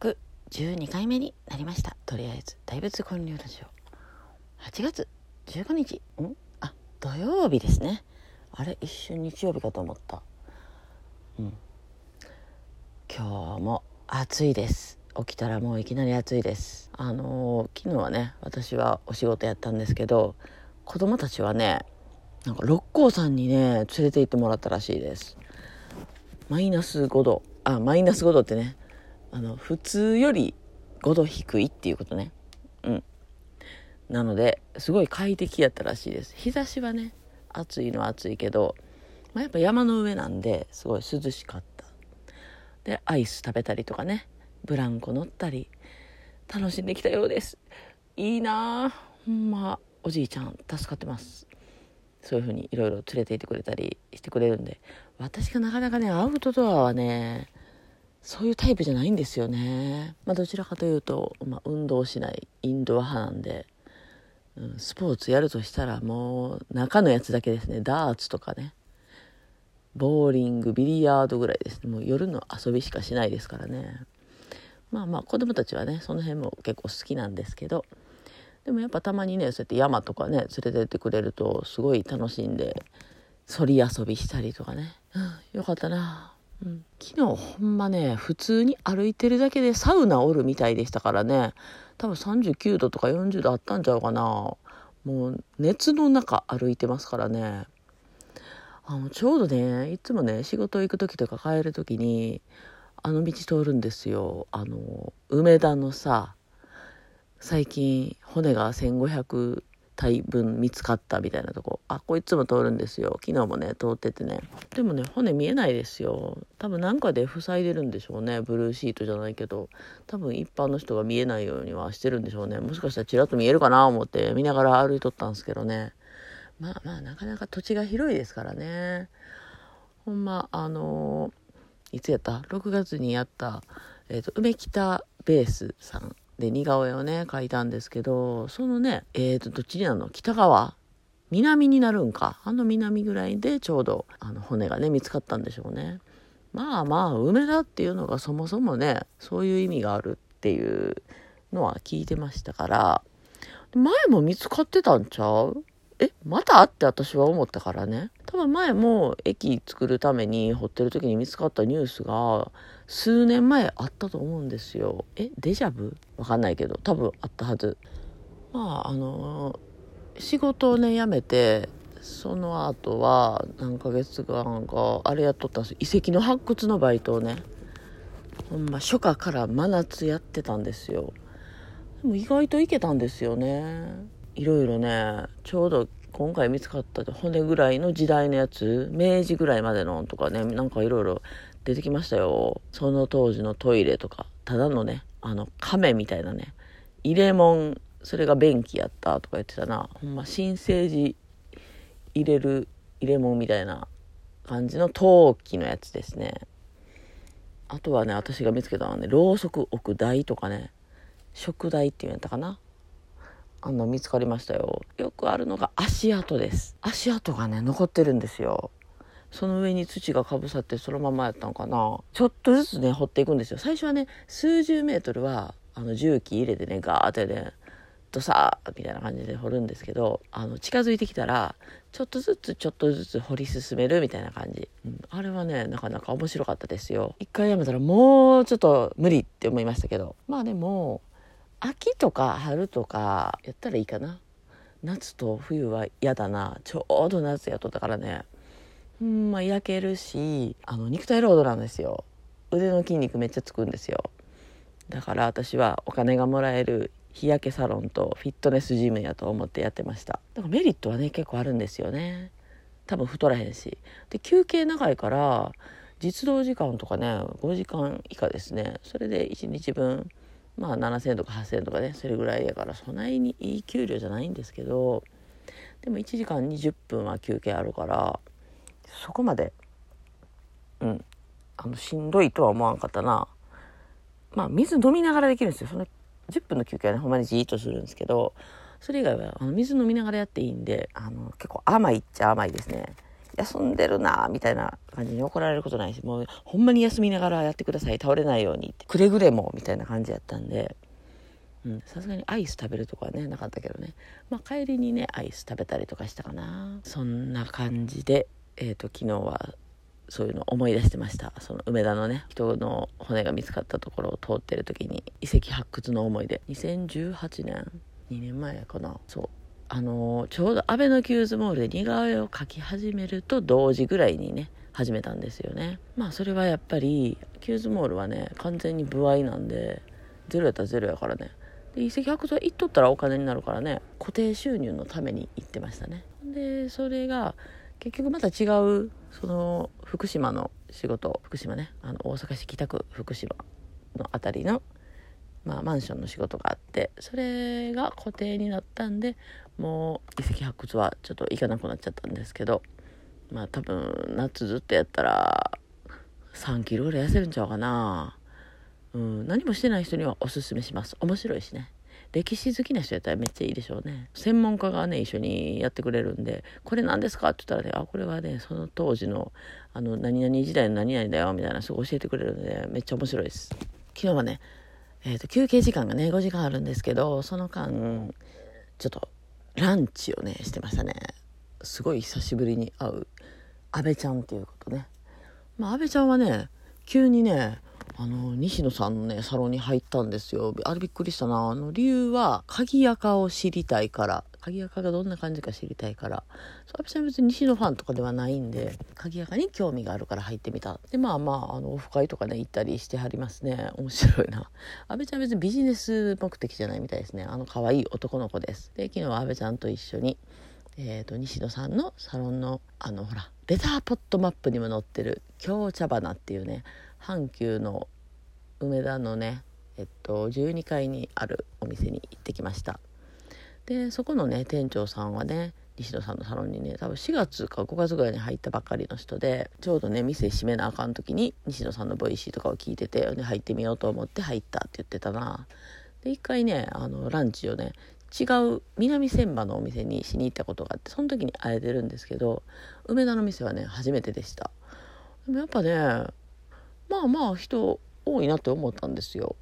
112回目になりましたとりあえず大仏建立ラジオ8月15日んあ土曜日ですねあれ一瞬日曜日かと思ったうん今日も暑いです起きたらもういきなり暑いですあのー昨日はね私はお仕事やったんですけど子供たちはねなんか六甲山にね連れて行ってもらったらしいですマイナス5度あマイナス5度ってねあの普通より5度低いっていうことね。うん。なのですごい快適やったらしいです。日差しはね暑いのは暑いけど、まあ、やっぱ山の上なんですごい涼しかった。でアイス食べたりとかねブランコ乗ったり楽しんできたようです。いいなあほんまおじいちゃん助かってます。そういう風にいろいろ連れて行ってくれたりしてくれるんで私がなかなかねアウトドアはねそういうタイプじゃないんですよね、まあ、どちらかというと、まあ、運動しないインドア派なんで、うん、スポーツやるとしたらもう中のやつだけですね。ダーツとかね。ボーリングビリヤードぐらいですね。もう夜の遊びしかしないですからね。まあまあ子供たちはねその辺も結構好きなんですけど。でもやっぱたまにねそうやって山とかね連れてってくれるとすごい楽しんでそり遊びしたりとかね、うん、よかったな、昨日ほんまね普通に歩いてるだけでサウナおるみたいでしたからね。多分39度とか40度あったんちゃうかな。もう熱の中歩いてますからね。あのちょうどねいつもね仕事行く時とか帰る時にあの道通るんですよ。あの梅田のさ最近骨が1500体分見つかったみたいなとこ。あこいつも通るんですよ。昨日もね通っててね。でもね骨見えないですよ。多分なんかで塞いでるんでしょうね。ブルーシートじゃないけど。多分一般の人が見えないようにはしてるんでしょうね。もしかしたらちらっと見えるかな思って見ながら歩いとったんですけどね。まあまあなかなか土地が広いですからね。ほんまあのいつやった ?6 月にやった、えーと梅北ベースさん。で似顔絵をね描いたんですけどそのねえーとどっちになるの北側？南になるんか？あの南ぐらいでちょうどあの骨がね見つかったんでしょうね。まあまあ梅田っていうのがそもそもねそういう意味があるっていうのは聞いてましたから。前も見つかってたんちゃう？えまたって私は思ったからね。多分前も駅作るために掘ってる時に見つかったニュースが数年前あったと思うんですよ。えデジャブ？わかんないけど。多分あったはず。まああの仕事をね辞めてその後は何ヶ月間かあれやっとったんです遺跡の発掘のバイトをねほんま初夏から真夏やってたんですよ。でも意外といけたんですよね。いろいろねちょうど今回見つかった骨ぐらいの時代のやつ明治ぐらいまでのとかねなんかいろいろ出てきましたよ。その当時のトイレとかただのねあの亀みたいなね入れ物それが便器やったとか言ってたな。ほんま新生児入れる入れ物みたいな感じの陶器のやつですね。あとはね私が見つけたのはねろうそく置く台とかね食台っていうんやったかな。あんな見つかりましたよ。よくあるのが足跡です。足跡がね残ってるんですよ。その上に土がかぶさってそのままやったのかな。ちょっとずつね掘っていくんですよ。最初はね数十メートルはあの重機入れてねガーってねドサーみたいな感じで掘るんですけどあの近づいてきたらちょっとずつちょっとずつ掘り進めるみたいな感じ、うん、あれはねなかなか面白かったですよ。一回やめたらもうちょっと無理って思いましたけど。まあでも秋とか春とかやったらいいかな。夏と冬は嫌だな。ちょうど夏やとったからね。うんまあ焼けるしあの肉体労働なんですよ。腕の筋肉めっちゃつくんですよ。だから私はお金がもらえる日焼けサロンとフィットネスジムやと思ってやってました。だからメリットはね結構あるんですよね。多分太らへんし。で休憩長いから実動時間とかね5時間以下ですね。それで1日分まあ7,000とか8,000とかねそれぐらいやからそないにいい給料じゃないんですけどでも1時間20分は休憩あるからそこまでうんあのしんどいとは思わんかったな。まあ水飲みながらできるんですよ。その10分の休憩はねほんまにじーっとするんですけどそれ以外はあの水飲みながらやっていいんであの結構甘いっちゃ甘いですね。休んでるなみたいな感じに怒られることないしもうほんまに休みながらやってください倒れないようにってくれぐれもみたいな感じやったんでさすがにアイス食べるとかはねなかったけどね。まあ帰りにねアイス食べたりとかしたかな。そんな感じでえ、ー、と昨日はそういうの思い出してました。その梅田のね人の骨が見つかったところを通ってる時に遺跡発掘の思い出。2018年2年前かな。そう。あのー、ちょうどアベノキューズモールで似顔絵を描き始めると同時ぐらいにね始めたんですよね。まあそれはやっぱりキューズモールはね完全に歩合なんでゼロやったらゼロやからね。で遺跡発掘は行っとったらお金になるからね固定収入のために行ってましたね。でそれが結局また違うその福島の仕事福島ねあの大阪市北区福島の辺りの、まあ、マンションの仕事があってそれが固定になったんでもう遺跡発掘はちょっと行かなくなっちゃったんですけどまあ多分夏ずっとやったら3キロぐらい痩せるんちゃうかな。うん何もしてない人にはおすすめします。面白いしね。歴史好きな人やったらめっちゃいいでしょうね。専門家がね一緒にやってくれるんで「これ何ですか?」って言ったらね「あこれはねその当時のあの何々時代の何々だよ」みたいなすごい教えてくれるんでめっちゃ面白いです。昨日はね、えーと、休憩時間がね5時間あるんですけどその間ちょっとランチをねしてましたね。すごい久しぶりに会う阿部ちゃんっていうことね。まあ阿部ちゃんはね急にねあの西野さんのねサロンに入ったんですよ。あれびっくりしたな。あの理由は鍵垢を知りたいから鍵垢がどんな感じか知りたいから。そうちゃん別に西野ファンとかではないんで鍵垢に興味があるから入ってみた。でまあまああのオフ会とかね行ったりしてはりますね。面白いな。阿部ちゃん別にビジネス目的じゃないみたいですね。あの可愛い男の子です。で昨日は阿部ちゃんと一緒にえーと、西野さんのサロンのあのほらレターポットマップにも載ってる京茶花っていうね阪急の梅田のねえっと12階にあるお店に行ってきました。でそこのね店長さんはね西野さんのサロンにね多分4月か5月ぐらいに入ったばっかりの人でちょうどね店閉めなあかん時に西野さんの Voicy とかを聞いててで入ってみようと思って入ったって言ってたな。で一回ねあのランチをね違う南千葉のお店にしに行ったことがあってその時に会えてるんですけど梅田の店はね初めてでした。でもやっぱねまあまあ人多いなって思ったんですよ。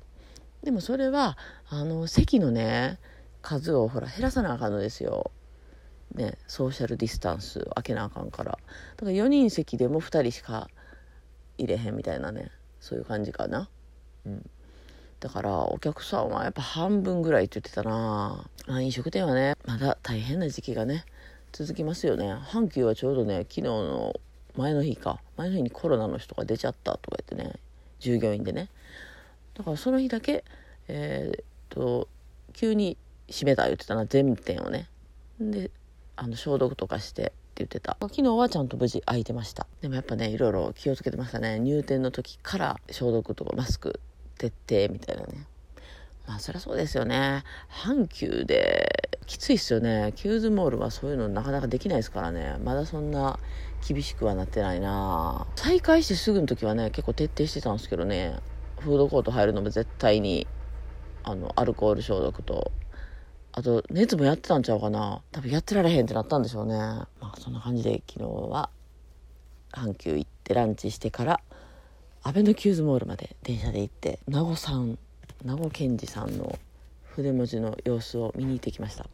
でもそれはあの席のね数をほら減らさなあかんのですよ。ねソーシャルディスタンス開けなあかんから。だから4人席でも2人しか入れへんみたいなね。そういう感じかな。うん。だからお客さんはやっぱ半分ぐらいって言ってたな。あ飲食店はねまだ大変な時期がね続きますよね。阪急はちょうどね昨日の前の日か。前の日にコロナの人が出ちゃったとか言ってね従業員でね。だからその日だけえー、っと急に閉めた言ってたな全店をね。であの消毒とかしてって言ってた。昨日はちゃんと無事空いてました。でもやっぱねいろいろ気をつけてましたね。入店の時から消毒とかマスク徹底みたいなね。まあそりゃそうですよね。阪急できついっすよね。キューズモールはそういうのなかなかできないですからね。まだそんな厳しくはなってないな。再開してすぐの時はね結構徹底してたんですけどね。フードコート入るのも絶対にあのアルコール消毒とあと熱もやってたんちゃうかな。多分やってられへんってなったんでしょうね。まあそんな感じで昨日は阪急行ってランチしてからアベノキューズモールまで電車で行って名護さん名護健二さんの筆文字の様子を見に行ってきました。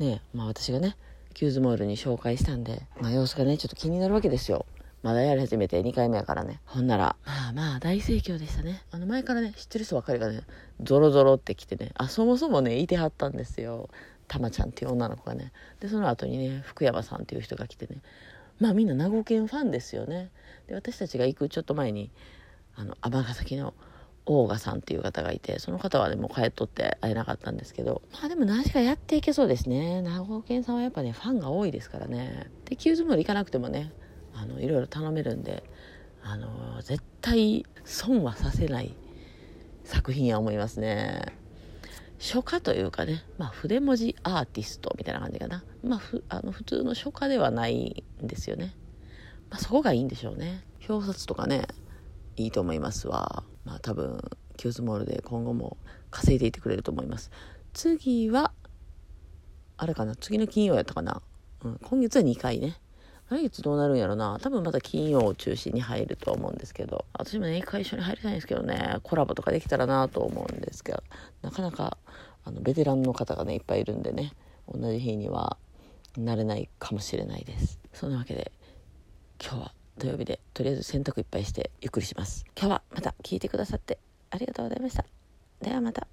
ねまあ私がねキューズモールに紹介したんで、まあ、様子がねちょっと気になるわけですよ。まだやり始めて2回目やからね。ほんならまあまあ大盛況でしたね。あの前からね知ってる人ばっかりがねゾロゾロって来てねあそもそもねいてはったんですよ。たまちゃんっていう女の子がね。でその後にね福山さんっていう人が来てね。まあみんな名護県ファンですよね。で私たちが行くちょっと前にあの尼崎のオーガさんっていう方がいてその方はねもう帰っとって会えなかったんですけどまあでも何しかやっていけそうですね。名護県さんはやっぱねファンが多いですからね。でキューズモール行かなくてもねあのいろいろ頼めるんであの絶対損はさせない作品や思いますね。書家というかね、まあ、筆文字アーティストみたいな感じかな、まあ、ふあの普通の書家ではないんですよね、まあ、そこがいいんでしょうね。表札とかねいいと思いますわ。まあ多分キューズモールで今後も稼いでいてくれると思います。次はあれかな次の金曜やったかな、うん、今月は2回ね。来月どうなるんやろな。多分また金曜を中心に入るとは思うんですけど。私もね一回一緒に入りたいんですけどね。コラボとかできたらなと思うんですけど。なかなかあのベテランの方がねいっぱいいるんでね。同じ日にはなれないかもしれないです。そんなわけで今日は土曜日でとりあえず洗濯いっぱいしてゆっくりします。今日はまた聞いてくださってありがとうございました。ではまた。